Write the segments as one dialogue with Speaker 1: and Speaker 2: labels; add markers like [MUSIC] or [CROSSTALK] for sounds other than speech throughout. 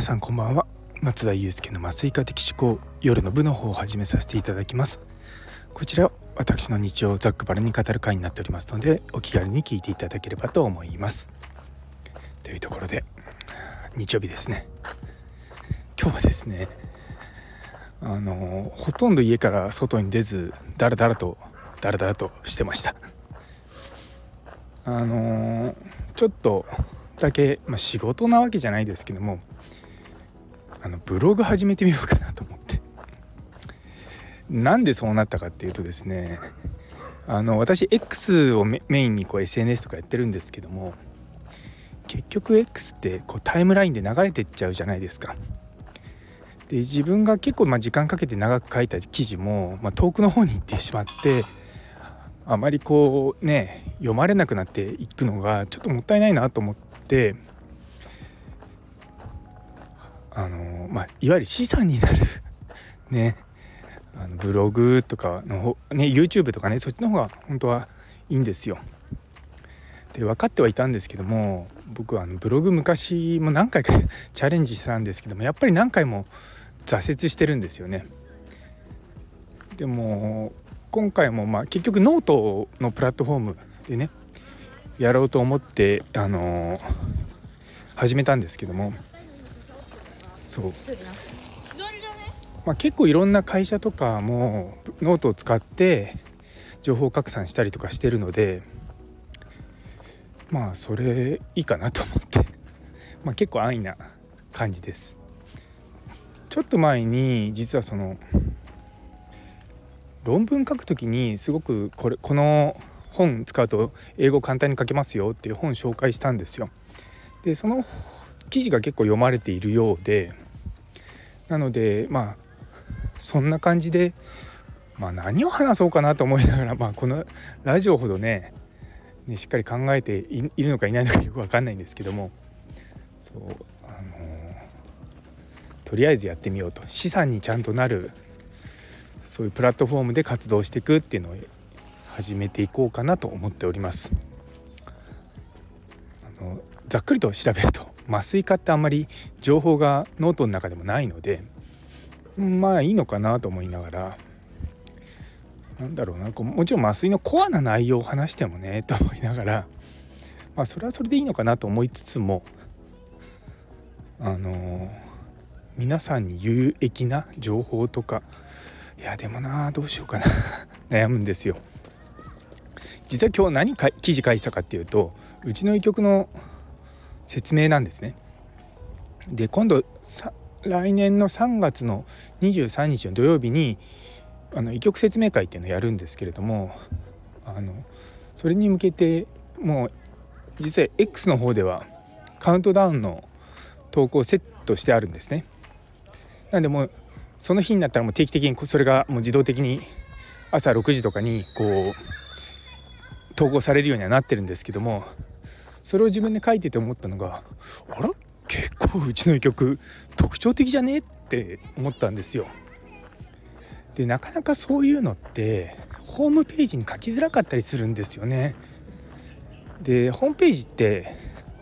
Speaker 1: 皆さんこんばんは。松田祐介の麻酔科的思考夜の部の方を始めさせていただきます。こちら私の日常をざっくばらに語る会になっておりますのでお気軽に聞いていただければと思います。というところで日曜日ですね。今日はですねあのほとんど家から外に出ずだらだらとだらだらとしてました。あのちょっとだけ、まあ、仕事なわけじゃないですけどもあのブログ始めてみようかなと思ってなんでそうなったかっていうとですねあの私 X をメインにこう SNS とかやってるんですけども結局 X ってこうタイムラインで流れてっちゃうじゃないですか。で自分が結構ま時間かけて長く書いた記事も、ま、遠くの方に行ってしまってあまりこうね読まれなくなっていくのがちょっともったいないなと思ってあのまあいわゆる資産になる [LAUGHS] ねあのブログとかのね YouTube とかねそっちの方が本当はいいんですよ。で分かってはいたんですけども僕はあのブログ昔も何回か [LAUGHS] チャレンジしたんですけどもやっぱり何回も挫折してるんですよね。でも今回もまあ結局ノートのプラットフォームでねやろうと思ってあのー、始めたんですけどもそう、まあ、結構いろんな会社とかもノートを使って情報拡散したりとかしてるのでまあそれいいかなと思って。[LAUGHS] まあ結構安易な感じです。ちょっと前に実はその論文書くときにすごくこれこの本使うと英語簡単に書けますよっていう本紹介したんですよ。でその記事が結構読まれているようでなのでまあそんな感じで、まあ、何を話そうかなと思いながら、まあ、このラジオほどねねしっかり考えているのかいないのかよく分かんないんですけどもそうあのとりあえずやってみようと資産にちゃんとなるそういうプラットフォームで活動していくっていうのを始めていこうかなと思っております。あのざっくりと調べると麻酔科ってあんまり情報がノートの中でもないのでまあいいのかなと思いながらなんだろうなこうもちろん麻酔のコアな内容を話してもね [LAUGHS] と思いながらまあそれはそれでいいのかなと思いつつもあの皆さんに有益な情報とかいやでもなどうしようかな [LAUGHS] 悩むんですよ。実は今日何か記事書いてたかっていうとうちの医局の説明なんですね。で今度来年の3月の23日の土曜日にあの医局説明会っていうのをやるんですけれどもあのそれに向けてもう実は X の方ではカウントダウンの投稿セットしてあるんですね。なんでもうその日になったらもう定期的にそれがもう自動的に朝6時とかにこう投稿されるようにはなってるんですけどもそれを自分で書いてて思ったのがあら？結構うちの曲特徴的じゃね？って思ったんですよ。でなかなかそういうのってホームページに書きづらかったりするんですよね。でホームページって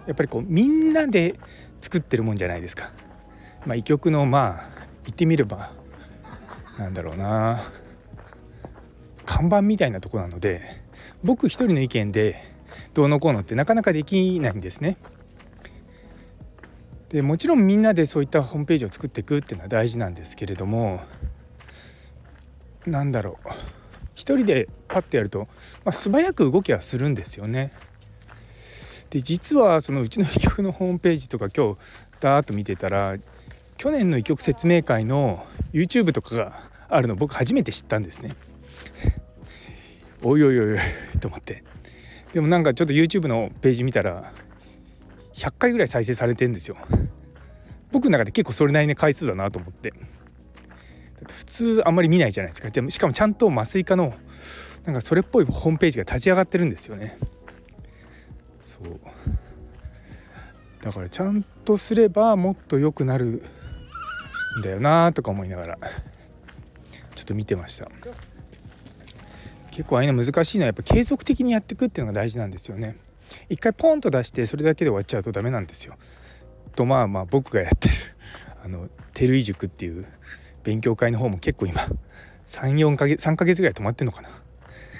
Speaker 1: やっぱりこうみんなで作ってるもんじゃないですか。まあ、医局のまあ言ってみればなんだろうな看板みたいなとこなので僕一人の意見でどうのこうのってなかなかできないんですね。でもちろんみんなでそういったホームページを作っていくっていうのは大事なんですけれどもなんだろう一人でパッとやると、まあ、素早く動きはするんですよね。で実はそのうちの医局のホームページとか今日ダーッと見てたら去年の医局説明会の YouTube とかがあるの僕初めて知ったんですね。おいおいおいおいと思ってでもなんかちょっと YouTube のページ見たら100回ぐらい再生されてんですよ。僕の中で結構それなりの回数だなと思って普通あんまり見ないじゃないですか。でもしかもちゃんと麻酔科のなんかそれっぽいホームページが立ち上がってるんですよね。そう。だからちゃんとすればもっと良くなるんだよなとか思いながらちょっと見てました。結構ああいうの難しいのはやっぱ継続的にやっていくっていうのが大事なんですよね一回ポンと出してそれだけで終わっちゃうとダメなんですよとまあまあ僕がやってる [LAUGHS] あの照井塾っていう勉強会の方も結構今34ヶ月3ヶ月ぐらい止まってんのかな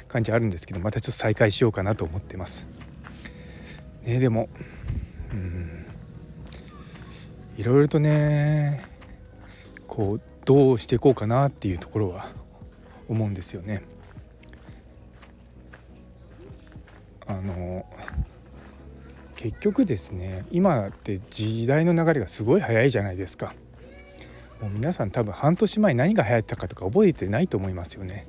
Speaker 1: 感じあるんですけどまたちょっと再開しようかなと思ってます。ねでもうんいろいろとねこうどうしていこうかなっていうところは思うんですよね。あの結局ですね今って時代の流れがすごい早いじゃないですか。もう皆さん多分半年前何が流行ったかとか覚えてないと思いますよね。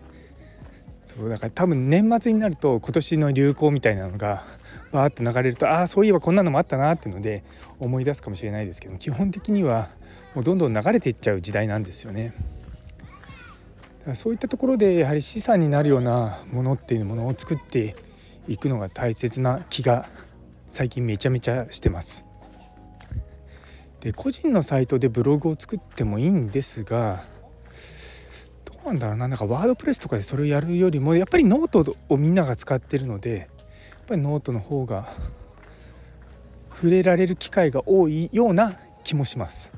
Speaker 1: そうだから多分年末になると今年の流行みたいなのがバーッと流れるとああそういえばこんなのもあったなっていうので思い出すかもしれないですけど基本的にはもうどんどん流れていっちゃう時代なんですよね。だからそういったところでやはり資産になるようなものっていうものを作っていくのが大切な気が最近めちゃめちゃしてます。で個人のサイトでブログを作ってもいいんですがどうなんだろうななんか WordPress とかでそれをやるよりもやっぱりノートをみんなが使ってるのでやっぱりノートの方が触れられる機会が多いような気もします。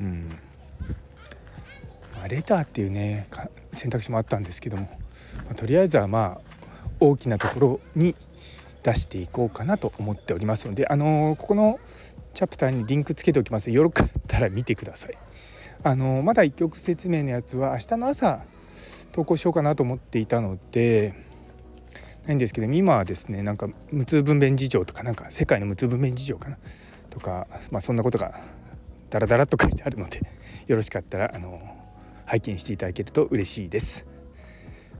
Speaker 1: うんまあ、レターっていうね選択肢もあったんですけども、まあ、とりあえずはまあ大きなところに出していこうかなと思っておりますので、あのー、ここのチャプターにリンクつけておきますのでよろかったら見てください。あのー、まだ一曲説明のやつは明日の朝投稿しようかなと思っていたのでないんですけど今はですねなんか無痛分娩事情とかなんか世界の無痛分娩事情かなとか、まあ、そんなことがダラダラと書いてあるのでよろしかったらあの拝見していただけると嬉しいです